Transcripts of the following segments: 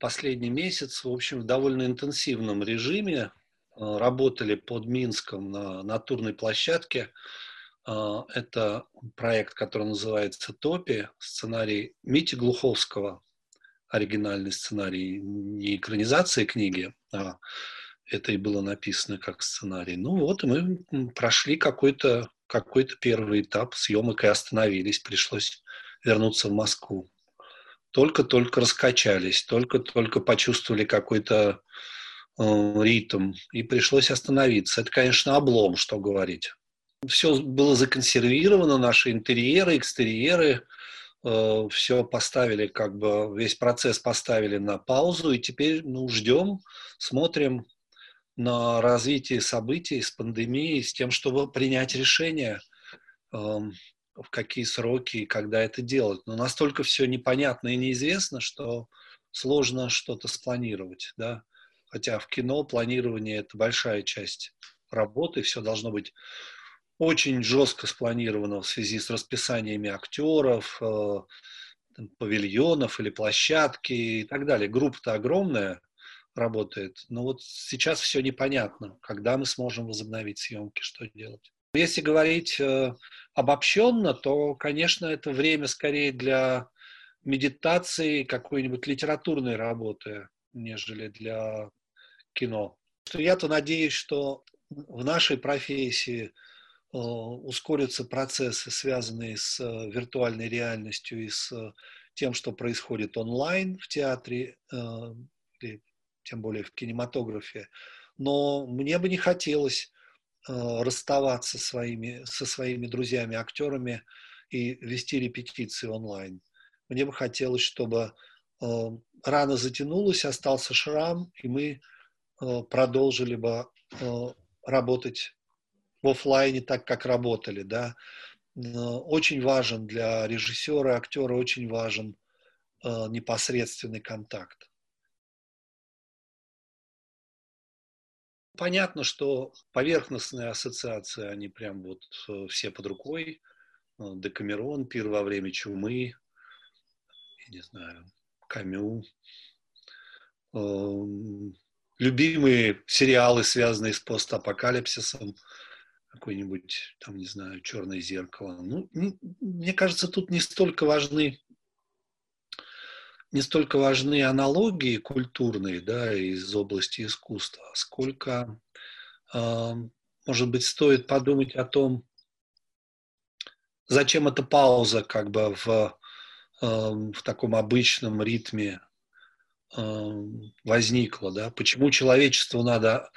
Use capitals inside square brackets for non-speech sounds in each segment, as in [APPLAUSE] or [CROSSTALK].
последний месяц, в общем, в довольно интенсивном режиме э, работали под Минском на натурной площадке. Э, это проект, который называется «Топи», сценарий Мити Глуховского, оригинальный сценарий, не экранизации книги, а это и было написано как сценарий. Ну вот, мы прошли какой-то какой первый этап съемок и остановились. Пришлось вернуться в Москву. Только-только раскачались, только-только почувствовали какой-то э, ритм, и пришлось остановиться. Это, конечно, облом, что говорить. Все было законсервировано, наши интерьеры, экстерьеры, э, все поставили, как бы весь процесс поставили на паузу, и теперь ну, ждем, смотрим, на развитие событий с пандемией, с тем, чтобы принять решение, эм, в какие сроки и когда это делать. Но настолько все непонятно и неизвестно, что сложно что-то спланировать. Да? Хотя в кино планирование – это большая часть работы, все должно быть очень жестко спланировано в связи с расписаниями актеров, э, павильонов или площадки и так далее. Группа-то огромная, работает. Но вот сейчас все непонятно, когда мы сможем возобновить съемки, что делать. Если говорить э, обобщенно, то, конечно, это время скорее для медитации, какой-нибудь литературной работы, нежели для кино. Я-то надеюсь, что в нашей профессии э, ускорятся процессы, связанные с э, виртуальной реальностью и с тем, что происходит онлайн в театре э, или тем более в кинематографе. Но мне бы не хотелось э, расставаться своими, со своими друзьями-актерами и вести репетиции онлайн. Мне бы хотелось, чтобы э, рана затянулась, остался шрам, и мы э, продолжили бы э, работать в офлайне так, как работали. Да? Э, очень важен для режиссера, актера, очень важен э, непосредственный контакт. Понятно, что поверхностные ассоциации, они прям вот э, все под рукой. Э, Декамерон, Пир во время чумы, я не знаю, Камю. Эм, любимые сериалы, связанные с постапокалипсисом, какой-нибудь, там, не знаю, «Черное зеркало». Ну, мне кажется, тут не столько важны не столько важны аналогии культурные да, из области искусства, сколько, э, может быть, стоит подумать о том, зачем эта пауза как бы в, э, в таком обычном ритме возникла, да? почему человечеству надо,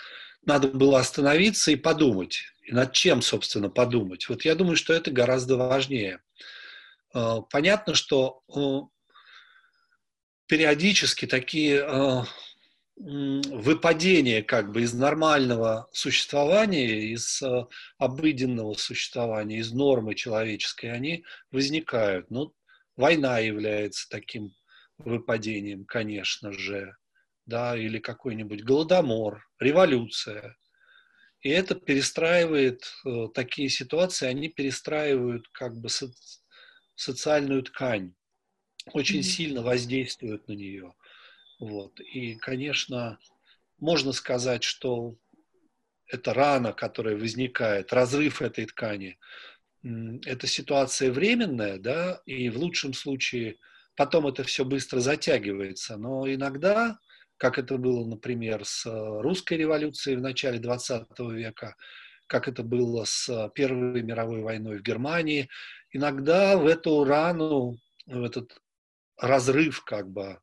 надо было остановиться и подумать, и над чем, собственно, подумать. Вот я думаю, что это гораздо важнее. Понятно, что периодически такие э, выпадения как бы из нормального существования, из э, обыденного существования, из нормы человеческой, они возникают. Ну, война является таким выпадением, конечно же, да, или какой-нибудь голодомор, революция. И это перестраивает, э, такие ситуации, они перестраивают как бы со, социальную ткань очень mm-hmm. сильно воздействуют на нее. Вот. И, конечно, можно сказать, что это рана, которая возникает, разрыв этой ткани, это ситуация временная, да, и в лучшем случае потом это все быстро затягивается. Но иногда, как это было, например, с русской революцией в начале 20 века, как это было с Первой мировой войной в Германии, иногда в эту рану, в этот разрыв как бы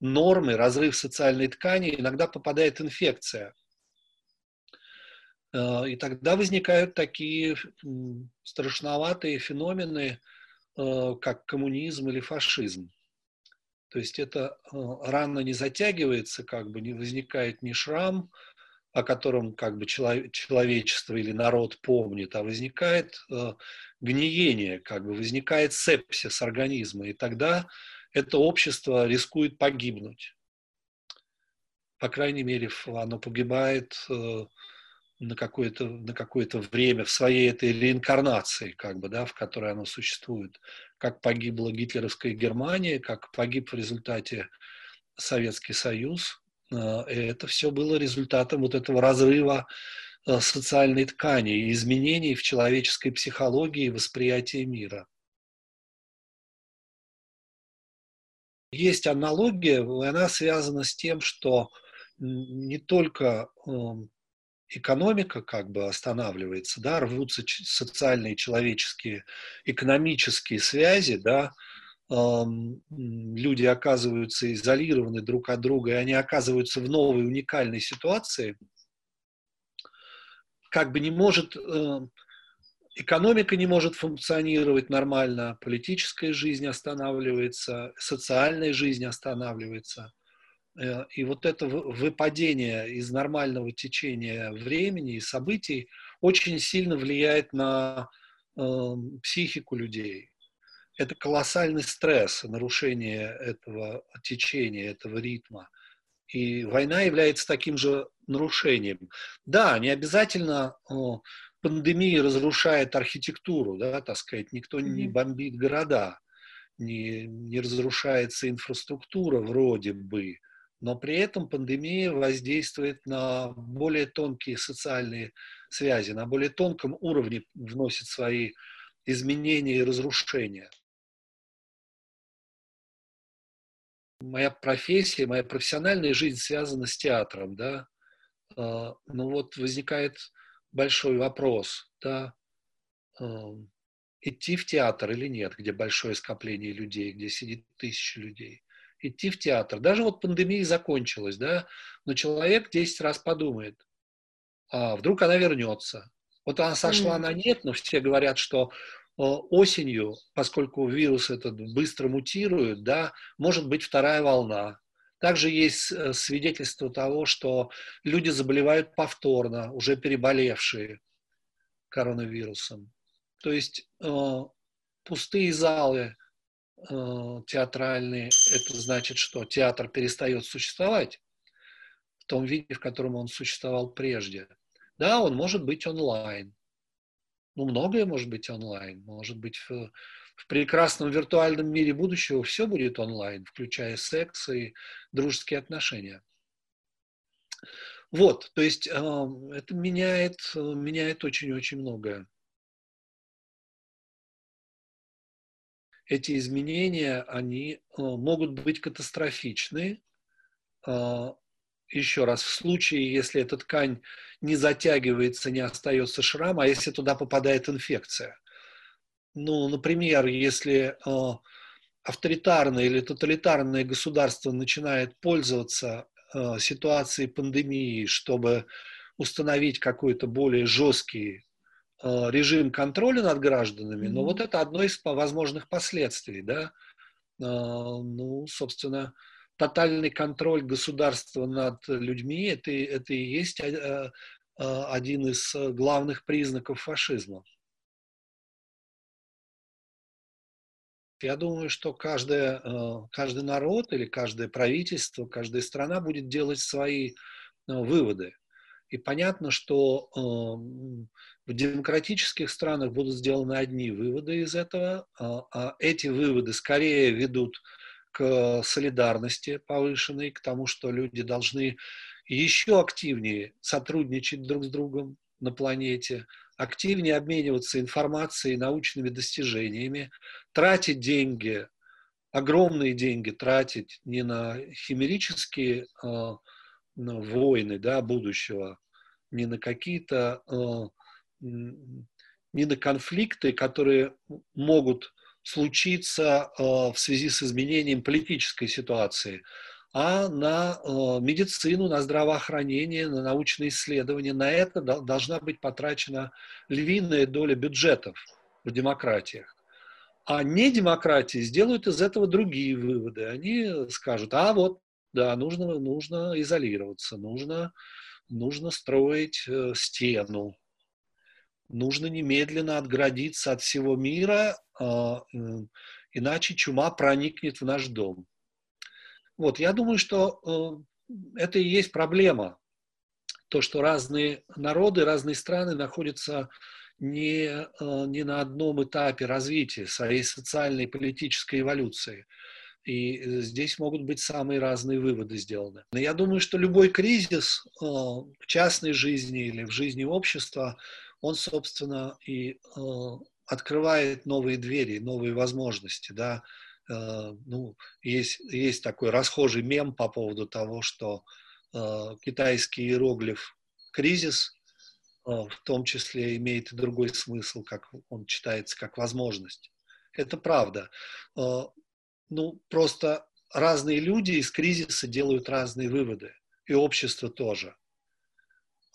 нормы, разрыв социальной ткани, иногда попадает инфекция. Э, и тогда возникают такие страшноватые феномены, э, как коммунизм или фашизм. То есть это э, рано не затягивается, как бы не возникает ни шрам, о котором как бы человечество или народ помнит, а возникает гниение, как бы возникает сепсис организма. И тогда это общество рискует погибнуть. По крайней мере, оно погибает э, на какое-то на какое-то время в своей этой реинкарнации, как бы, да, в которой оно существует. Как погибла гитлеровская Германия, как погиб в результате Советский Союз. И это все было результатом вот этого разрыва социальной ткани, изменений в человеческой психологии и восприятии мира. Есть аналогия, и она связана с тем, что не только эм, экономика как бы останавливается, да, рвутся социальные, человеческие, экономические связи, да, эм, люди оказываются изолированы друг от друга, и они оказываются в новой уникальной ситуации, как бы не может, э, экономика не может функционировать нормально, политическая жизнь останавливается, социальная жизнь останавливается – Э, и вот это выпадение из нормального течения времени и событий очень сильно влияет на э, психику людей. Это колоссальный стресс, нарушение этого течения, этого ритма. И война является таким же нарушением. Да, не обязательно пандемия разрушает архитектуру, да, так сказать, никто не бомбит города, не, не разрушается инфраструктура вроде бы, но при этом пандемия воздействует на более тонкие социальные связи, на более тонком уровне вносит свои изменения и разрушения. Моя профессия, моя профессиональная жизнь связана с театром, да. А, ну вот возникает большой вопрос, да, идти в театр или нет, где большое скопление людей, где сидит тысяча людей идти в театр. Даже вот пандемия закончилась, да, но человек 10 раз подумает, а вдруг она вернется. Вот она сошла mm. на нет, но все говорят, что осенью, поскольку вирус этот быстро мутирует, да, может быть вторая волна. Также есть э, свидетельство того, что люди заболевают повторно, уже переболевшие коронавирусом. То есть э, пустые залы, э, театральный, это значит, что театр перестает существовать в том виде, в котором он существовал прежде. Да, он может быть онлайн. Ну, многое может быть онлайн. Может быть, в, прекрасном виртуальном мире будущего все будет онлайн, включая секс и дружеские отношения. Вот, то есть э, это меняет, меняет очень-очень многое. эти изменения, они э, могут быть катастрофичны. А, еще раз, в случае, если эта ткань не затягивается, не остается шрам, а если туда попадает инфекция. Ну, например, если э, авторитарное или тоталитарное государство начинает пользоваться э, ситуацией пандемии, чтобы установить какой-то более жесткий Э, режим контроля над гражданами, но вот это одно из возможных последствий, да, э, ну, собственно, тотальный контроль государства над людьми, это, это и есть один из главных признаков фашизма. Я думаю, что каждое, каждый народ или каждое правительство, каждая страна будет делать свои выводы. И понятно, что в демократических странах будут сделаны одни выводы из этого, а, а эти выводы скорее ведут к солидарности повышенной, к тому, что люди должны еще активнее сотрудничать друг с другом на планете, активнее обмениваться информацией, научными достижениями, тратить деньги, огромные деньги тратить не на химерические э, войны да, будущего, не на какие-то э, не на конфликты, которые могут случиться э, в связи с изменением политической ситуации, а на э, медицину, на здравоохранение, на научные исследования. На это должна быть потрачена львиная доля бюджетов в демократиях. А не демократии сделают из этого другие выводы. Они скажут, а вот, да, нужно, нужно изолироваться, нужно, нужно строить э, стену, нужно немедленно отградиться от всего мира, а, иначе чума проникнет в наш дом. Вот, я думаю, что э, это и есть проблема. То, что разные народы, разные страны находятся не, э, не на одном этапе развития своей социальной и политической эволюции. И здесь могут быть самые разные выводы сделаны. Но я думаю, что любой кризис в частной жизни или в жизни общества, он, собственно, и открывает новые двери, новые возможности, да, ну, есть, есть такой расхожий мем по поводу того, что китайский иероглиф «кризис» в том числе имеет и другой смысл, как он читается как возможность. Это правда. Ну, просто разные люди из кризиса делают разные выводы, и общество тоже.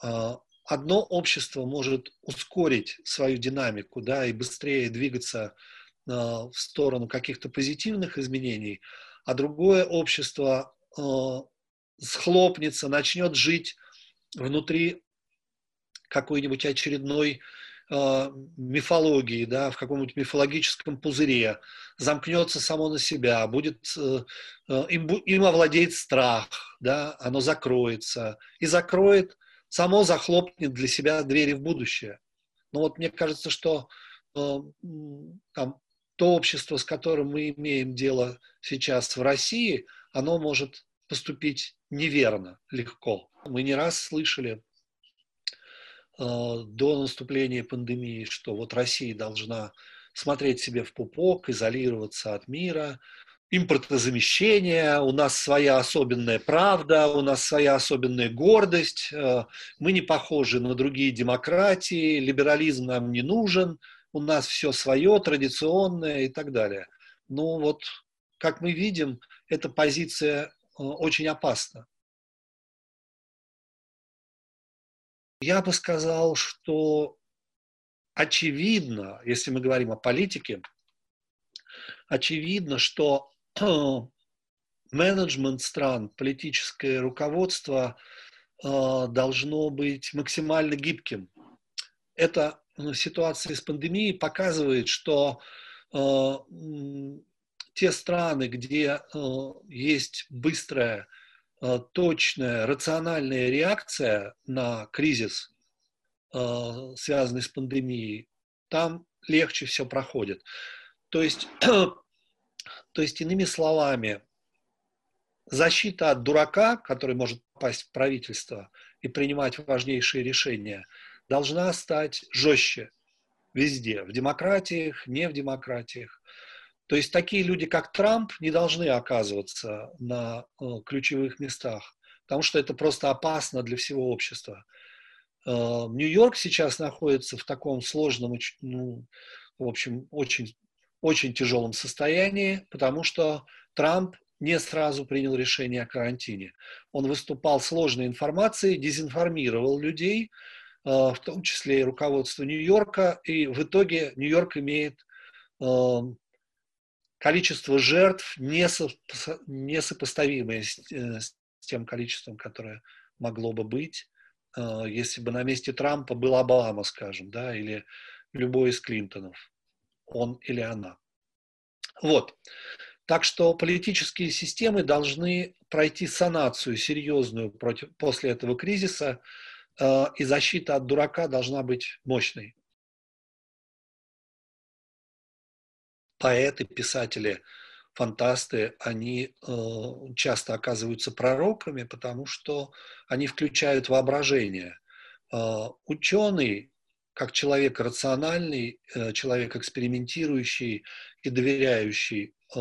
Одно общество может ускорить свою динамику, да, и быстрее двигаться в сторону каких-то позитивных изменений, а другое общество схлопнется, начнет жить внутри какой-нибудь очередной э, мифологии, да, в каком-нибудь мифологическом пузыре, замкнется само на себя, будет, э, э, им, им овладеет страх, да, оно закроется, и закроет, само захлопнет для себя двери в будущее. Но вот мне кажется, что э, там, то общество, с которым мы имеем дело сейчас в России, оно может поступить неверно, легко. Мы не раз слышали Э, до наступления пандемии, что вот Россия должна смотреть себе в пупок, изолироваться от мира, импортозамещение, у нас своя особенная правда, у нас своя особенная гордость, э, мы не похожи на другие демократии, либерализм нам не нужен, у нас все свое, традиционное и так далее. Ну вот, как мы видим, эта позиция э, очень опасна. Я бы сказал, что очевидно, если мы говорим о политике, очевидно, что [CLEARS THROAT] менеджмент стран, политическое руководство э, должно быть максимально гибким. Эта ну, ситуация с пандемией показывает, что э, те страны, где э, есть быстрая Э, точная, рациональная реакция на кризис, э, связанный с пандемией, там легче все проходит. То есть, [CLEARS THROAT] то есть, иными словами, защита от дурака, который может попасть в правительство и принимать важнейшие решения, должна стать жестче везде, в демократиях, не в демократиях. То есть такие люди, как Трамп, не должны оказываться на э, ключевых местах, потому что это просто опасно для всего общества. Э, Нью-Йорк сейчас находится в таком сложном, ну, в общем, очень, очень тяжелом состоянии, потому что Трамп не сразу принял решение о карантине. Он выступал сложной информацией, дезинформировал людей, в том числе и руководство Нью-Йорка, и в итоге Нью-Йорк имеет количество жертв несопоставимое с, э, с тем количеством, которое могло бы быть, э, если бы на месте Трампа был Обама, скажем, да, или любой из Клинтонов, он или она. Вот. Так что политические системы должны пройти санацию серьезную против, после этого кризиса, э, и защита от дурака должна быть мощной. поэты, писатели, фантасты, они э, часто оказываются пророками, потому что они включают воображение. Э, ученый, как человек рациональный, э, человек экспериментирующий и доверяющий э,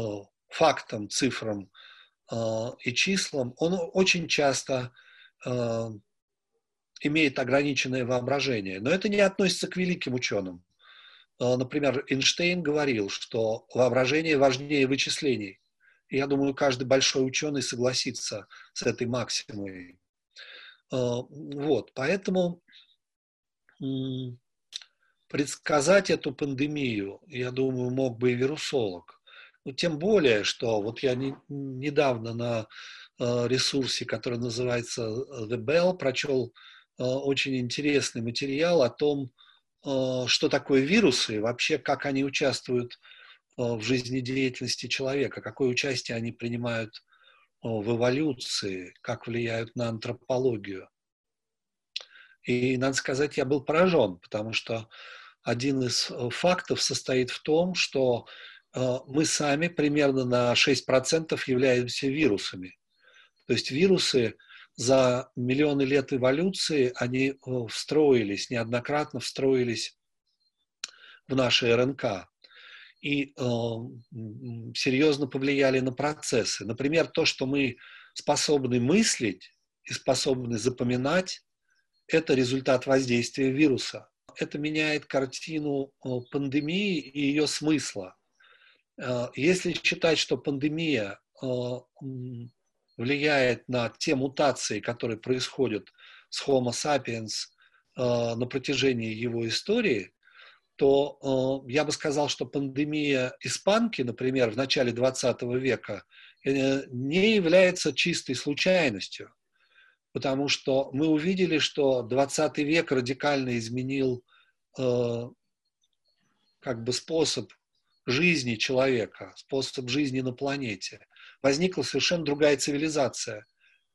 фактам, цифрам э, и числам, он очень часто э, имеет ограниченное воображение. Но это не относится к великим ученым. Э, например, Эйнштейн говорил, что воображение важнее вычислений. я думаю, каждый большой ученый согласится с этой максимой. Э, вот, поэтому предсказать эту пандемию, я думаю, мог бы и вирусолог. Но тем более, что вот я не, недавно на э, ресурсе, который называется The Bell, прочел очень интересный материал о том, Э, что такое вирусы, вообще как они участвуют э, в жизнедеятельности человека, какое участие они принимают э, в эволюции, как влияют на антропологию. И, надо сказать, я был поражен, потому что один из фактов состоит в том, что мы сами примерно на 6% являемся вирусами. То есть вирусы за миллионы лет эволюции, они встроились, неоднократно встроились в наши РНК и э, серьезно повлияли на процессы. Например, то, что мы способны мыслить и способны запоминать, это результат воздействия вируса. Это меняет картину э, пандемии и ее смысла. Э, если считать, что пандемия э, влияет на те мутации, которые происходят с Homo sapiens на протяжении его истории, то э, я бы сказал, что пандемия испанки, например, в начале 20 века, э, не является чистой случайностью, потому что мы увидели, что 20 век радикально изменил э, как бы способ жизни человека, способ жизни на планете. Возникла совершенно другая цивилизация,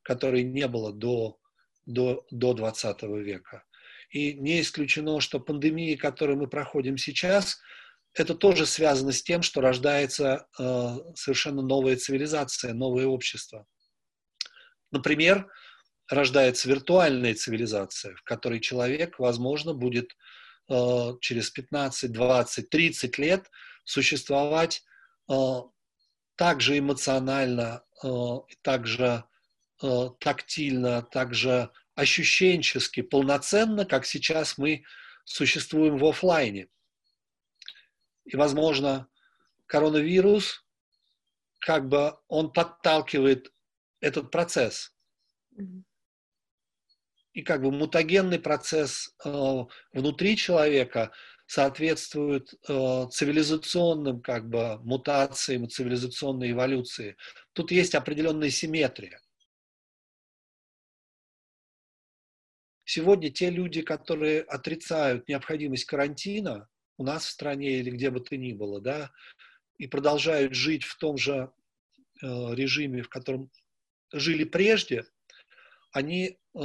которой не было до, до, до 20 века. И не исключено, что пандемии, которые мы проходим сейчас, это тоже связано с тем, что рождается э, совершенно новая цивилизация, новое общество. Например, рождается виртуальная цивилизация, в которой человек, возможно, будет э, через 15, 20, 30 лет существовать э, также эмоционально, э, также э, тактильно, также ощущенчески полноценно, как сейчас мы существуем в офлайне. И, возможно, коронавирус, как бы он подталкивает этот процесс. И как бы мутагенный процесс э, внутри человека соответствует э, цивилизационным как бы мутациям, цивилизационной эволюции. Тут есть определенная симметрия. Сегодня те люди, которые отрицают необходимость карантина у нас в стране или где бы то ни было, да, и продолжают жить в том же э, режиме, в котором жили прежде, они э,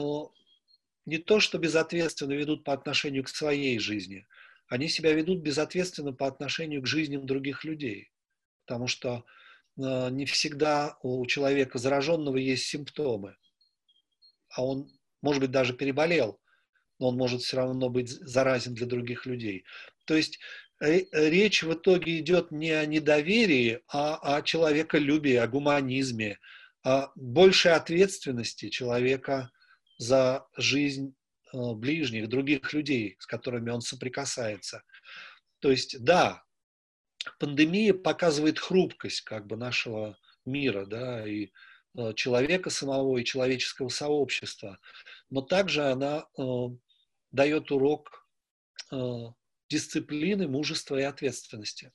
не то что безответственно ведут по отношению к своей жизни, они себя ведут безответственно по отношению к жизням других людей. Потому что э, не всегда у человека зараженного есть симптомы, а он может быть, даже переболел, но он может все равно быть заразен для других людей. То есть э, речь в итоге идет не о недоверии, а о человеколюбии, о гуманизме, о большей ответственности человека за жизнь э, ближних, других людей, с которыми он соприкасается. То есть, да, пандемия показывает хрупкость как бы нашего мира, да, и Э, человека самого и человеческого сообщества, но также она э, дает урок э, дисциплины, мужества и ответственности.